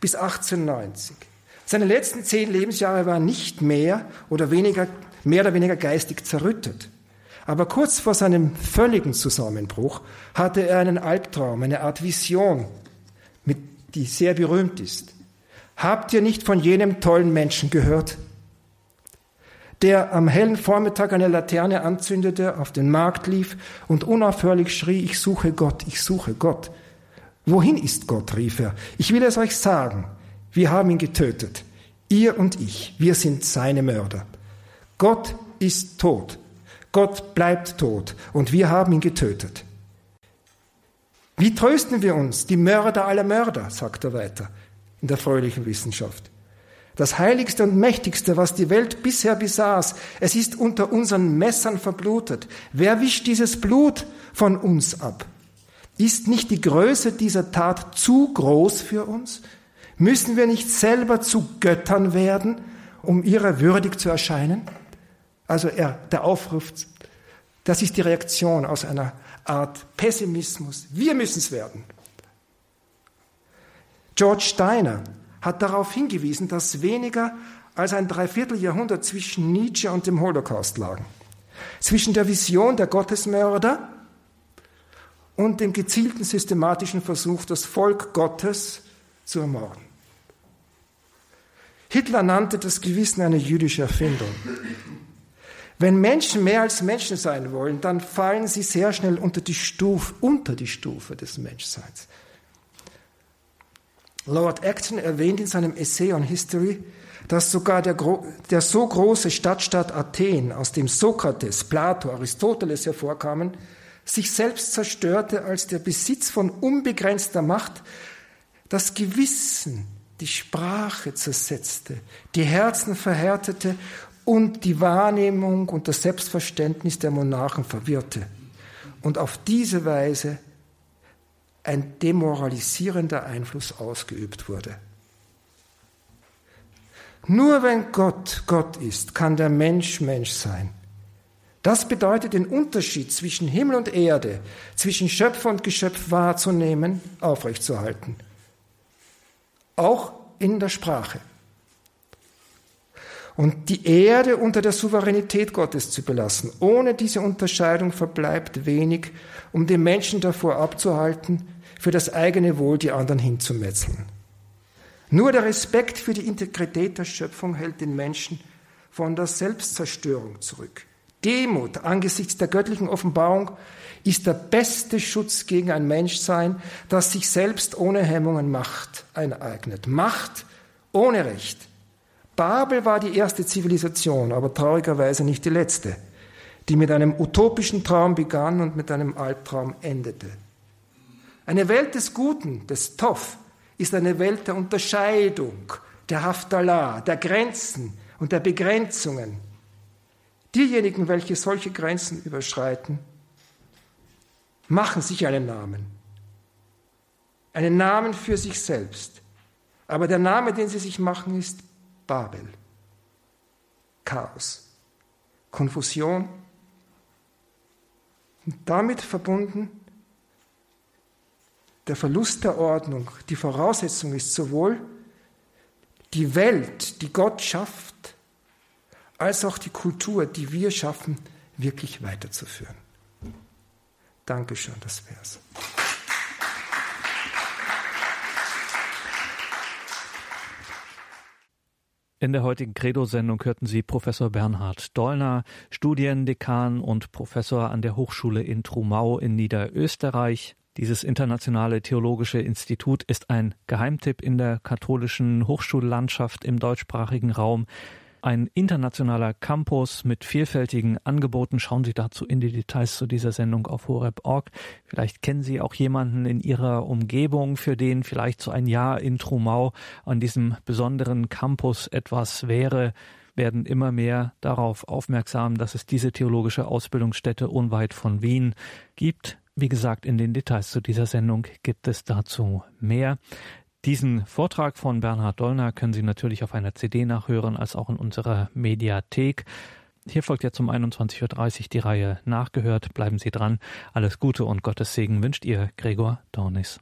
bis 1890. Seine letzten zehn Lebensjahre waren nicht mehr oder weniger, mehr oder weniger geistig zerrüttet. Aber kurz vor seinem völligen Zusammenbruch hatte er einen Albtraum, eine Art Vision, mit, die sehr berühmt ist. Habt ihr nicht von jenem tollen Menschen gehört, der am hellen Vormittag eine Laterne anzündete, auf den Markt lief und unaufhörlich schrie, ich suche Gott, ich suche Gott. Wohin ist Gott? rief er. Ich will es euch sagen. Wir haben ihn getötet. Ihr und ich, wir sind seine Mörder. Gott ist tot. Gott bleibt tot und wir haben ihn getötet. Wie trösten wir uns, die Mörder aller Mörder, sagt er weiter in der fröhlichen Wissenschaft. Das heiligste und mächtigste, was die Welt bisher besaß, es ist unter unseren Messern verblutet. Wer wischt dieses Blut von uns ab? Ist nicht die Größe dieser Tat zu groß für uns? Müssen wir nicht selber zu Göttern werden, um ihrer würdig zu erscheinen? Also er, der Aufruf, das ist die Reaktion aus einer Art Pessimismus. Wir müssen es werden. George Steiner hat darauf hingewiesen, dass weniger als ein Dreivierteljahrhundert zwischen Nietzsche und dem Holocaust lagen. Zwischen der Vision der Gottesmörder und dem gezielten systematischen Versuch, das Volk Gottes zu ermorden. Hitler nannte das Gewissen eine jüdische Erfindung. Wenn Menschen mehr als Menschen sein wollen, dann fallen sie sehr schnell unter die Stufe, unter die Stufe des Menschseins. Lord Acton erwähnt in seinem Essay on History, dass sogar der, der so große Stadtstaat Athen, aus dem Sokrates, Plato, Aristoteles hervorkamen, sich selbst zerstörte, als der Besitz von unbegrenzter Macht das Gewissen, die Sprache zersetzte, die Herzen verhärtete und die Wahrnehmung und das Selbstverständnis der Monarchen verwirrte und auf diese Weise ein demoralisierender Einfluss ausgeübt wurde. Nur wenn Gott Gott ist, kann der Mensch Mensch sein. Das bedeutet, den Unterschied zwischen Himmel und Erde, zwischen Schöpfer und Geschöpf wahrzunehmen, aufrechtzuerhalten. Auch in der Sprache. Und die Erde unter der Souveränität Gottes zu belassen. Ohne diese Unterscheidung verbleibt wenig, um den Menschen davor abzuhalten, für das eigene Wohl die anderen hinzumetzeln. Nur der Respekt für die Integrität der Schöpfung hält den Menschen von der Selbstzerstörung zurück. Demut angesichts der göttlichen Offenbarung ist der beste Schutz gegen ein Menschsein, das sich selbst ohne Hemmungen Macht eineignet. Macht ohne Recht. Babel war die erste Zivilisation, aber traurigerweise nicht die letzte, die mit einem utopischen Traum begann und mit einem Albtraum endete. Eine Welt des Guten, des Toff, ist eine Welt der Unterscheidung, der Haftalah, der Grenzen und der Begrenzungen. Diejenigen, welche solche Grenzen überschreiten, machen sich einen Namen. Einen Namen für sich selbst. Aber der Name, den sie sich machen, ist Babel. Chaos. Konfusion. Und damit verbunden der Verlust der Ordnung. Die Voraussetzung ist sowohl die Welt, die Gott schafft, als auch die Kultur, die wir schaffen, wirklich weiterzuführen. Dankeschön, das wär's. In der heutigen Credo-Sendung hörten Sie Professor Bernhard Dollner, Studiendekan und Professor an der Hochschule in Trumau in Niederösterreich. Dieses internationale theologische Institut ist ein Geheimtipp in der katholischen Hochschullandschaft im deutschsprachigen Raum. Ein internationaler Campus mit vielfältigen Angeboten. Schauen Sie dazu in die Details zu dieser Sendung auf horeb.org. Vielleicht kennen Sie auch jemanden in Ihrer Umgebung, für den vielleicht so ein Jahr in Trumau an diesem besonderen Campus etwas wäre werden immer mehr darauf aufmerksam, dass es diese theologische Ausbildungsstätte unweit von Wien gibt. Wie gesagt, in den Details zu dieser Sendung gibt es dazu mehr. Diesen Vortrag von Bernhard Dollner können Sie natürlich auf einer CD nachhören, als auch in unserer Mediathek. Hier folgt jetzt um 21.30 Uhr die Reihe Nachgehört. Bleiben Sie dran. Alles Gute und Gottes Segen wünscht Ihr Gregor Dornis.